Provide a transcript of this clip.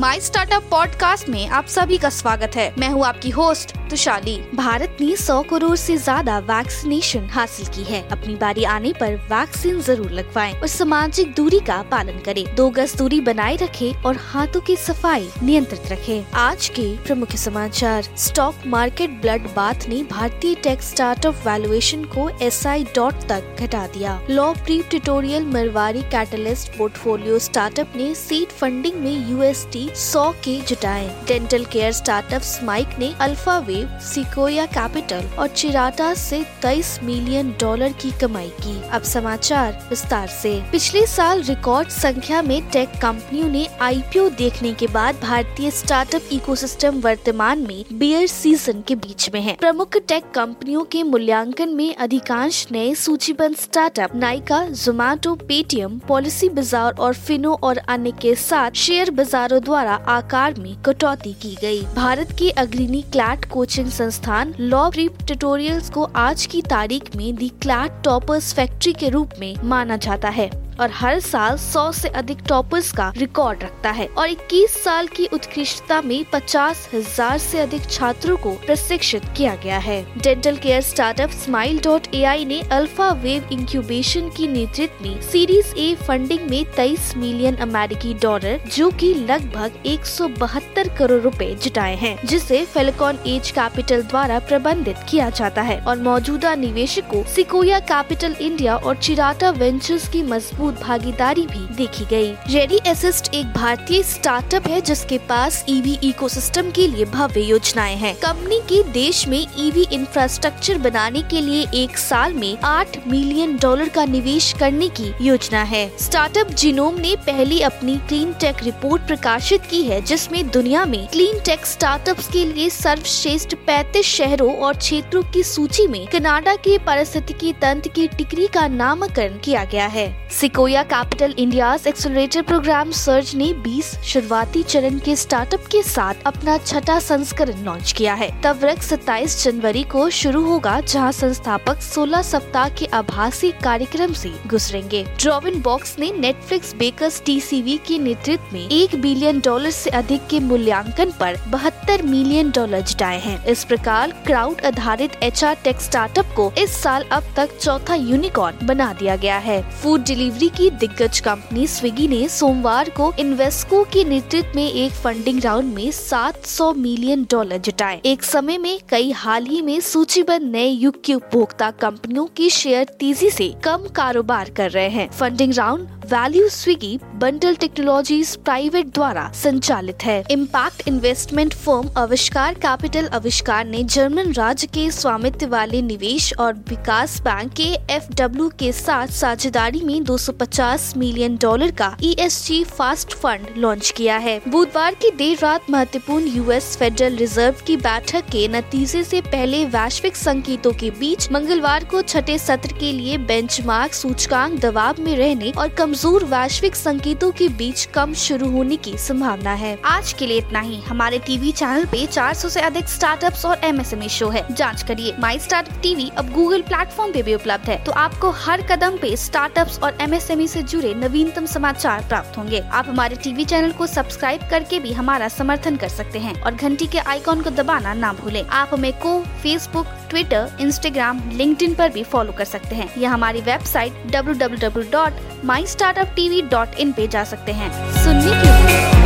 My startup podcast में आप सभी का स्वागत है। मैं हूँ आपकी होस्ट तुशाली। भारत ने 100 करोड़ से ज़्यादा वैक्सीनेशन हासिल की है। अपनी बारी आने पर वैक्सीन ज़रूर लगवाएँ और सामाजिक दूरी का पालन करें। दो गज दूरी बनाए रखें और हाथों की सफ़ाई नियंत्रित रखें। आज के प्रमुख समाचार। स्टॉक मार्केट ब्लड बाथ ने भारतीय टेक स्टार्टअप वैल्यूएशन को एस डॉट तक घटा दिया। Law prep tutorial Marwari catalyst portfolio startup ने सीड फंडिंग में यूएसटी 100 के जुटाए। डेंटल केयर स्टार्टअप माइक ने अल्फ़ा वे सिकोया कैपिटल और चिराटा से 23 मिलियन डॉलर की कमाई की। अब समाचार विस्तार से। पिछले साल रिकॉर्ड संख्या में टेक कंपनियों ने आईपीओ देखने के बाद भारतीय स्टार्टअप इकोसिस्टम वर्तमान में बियर सीज़न के बीच में है। प्रमुख टेक कंपनियों के मूल्यांकन में अधिकांश नए सूचीबद्ध startup Nykaa Zomato Paytm Policy Bazaar और फिनो और अन्य के साथ शेयर बाजारों द्वारा आकार में कटौती की गई। भारत के अग्रणी क्लैट कोचिंग संस्थान लॉ प्रीप ट्यूटोरियल्स को आज की तारीख में दी क्लैट टॉपर्स फैक्ट्री के रूप में माना जाता है और हर साल 100 से अधिक टॉपर्स का रिकॉर्ड रखता है। और 21 साल की उत्कृष्टता में पचास हज़ार ऐसी अधिक छात्रों को प्रशिक्षित किया गया है। Dental care startup Smile dot AI ने अल्फ़ा वेव इंक्यूबेशन की नेतृत्व में सीरीज़ ए फंडिंग में 23 मिलियन अमेरिकी डॉलर जो कि लगभग एक सौ बहत्तर करोड़ रुपए जुटाए हैं, जिसे फेलिकॉन एज कैपिटल द्वारा प्रबंधित किया जाता है। और मौजूदा निवेशकों सिकोया कैपिटल इंडिया और चिराटा वेंचर्स की मज़बूत मज़बूत भागीदारी भी देखी गई। रेडी असिस्ट एक भारतीय स्टार्टअप है जिसके पास ईवी e इकोसिस्टम के लिए भव्य योजनाएँ हैं। कंपनी के देश में ईवी e इंफ्रास्ट्रक्चर बनाने के लिए एक साल में आठ मिलियन डॉलर का निवेश करने की योजना है। स्टार्टअप जिनोम ने पहली अपनी क्लीन टेक रिपोर्ट प्रकाशित की है, जिसमें दुनिया में क्लीन टेक स्टार्टअप के लिए सर्वश्रेष्ठ पैंतीस शहरों और क्षेत्रों की सूची में कनाडा के पारिस्थितिकी तंत्र की टिकरी का नामकरण किया गया है। Sequoia Capital India accelerator program Surge ने 20 शुरुआती चरण के स्टार्टअप के साथ अपना छठा संस्करण लॉन्च किया है। वर्ष सत्ताईस जनवरी को शुरू होगा, जहाँ संस्थापक 16 सप्ताह के आभासी कार्यक्रम से गुजरेंगे। ड्रॉविन बॉक्स ने नेटफ्लिक्स बेकर्स टीसीवी के नेतृत्व में एक बिलियन डॉलर से अधिक के मूल्यांकन पर बहत्तर मिलियन डॉलर जुटाए हैं। इस प्रकार क्राउड आधारित एच टेक स्टार्टअप को इस साल अब तक चौथा यूनिकॉर्न बना दिया गया है। फ़ूड डिलीवरी की दिग्गज कंपनी स्विगी ने सोमवार को इन्वेस्को के नेतृत्व में एक फंडिंग राउंड में 700 मिलियन डॉलर जुटाए। एक समय में कई हाल ही में सूचीबद्ध नए युग की उपभोक्ता कंपनियों की शेयर तेज़ी से कम कारोबार कर रहे हैं। Funding round value Swiggy Bundl Technologies Private द्वारा संचालित है। Impact investment firm Aavishkaar Capital Aavishkaar ने जर्मन राज्य के स्वामित्व वाले निवेश और विकास बैंक के एफडब्ल्यू के साथ साझेदारी में 250 मिलियन डॉलर का ईएसजी फास्ट फंड लॉन्च किया है। बुधवार की देर रात महत्वपूर्ण यूएस फेडरल रिज़र्व की बैठक के नतीजे से पहले वैश्विक संकेतों के बीच मंगलवार को छठे सत्र के लिए बेंचमार्क सूचकांक दबाव में रहने और कमज़ोर कमज़ोर वैश्विक संकेतों के बीच कम शुरू होने की संभावना है। आज के लिए इतना ही। हमारे टीवी चैनल पे 400 से अधिक स्टार्टअप्स और एमएसएमई शो है। जाँच करिए। माई स्टार्टअप टीवी अब गूगल प्लेटफॉर्म पे भी उपलब्ध है। तो आपको हर कदम पे स्टार्टअप्स और एम एस एमएसएमई से जुड़े नवीनतम समाचार प्राप्त होंगे। आप हमारे टीवी चैनल को सब्सक्राइब करके भी हमारा समर्थन कर सकते हैं और घंटी के आइकॉन को दबाना ना भूलें। आप हमें को फेसबुक ट्विटर इंस्टाग्राम लिंक्डइन पर भी फॉलो कर सकते हैं। या हमारी website W W W dot My Startup dot in पे जा सकते हैं। सुनने के लिए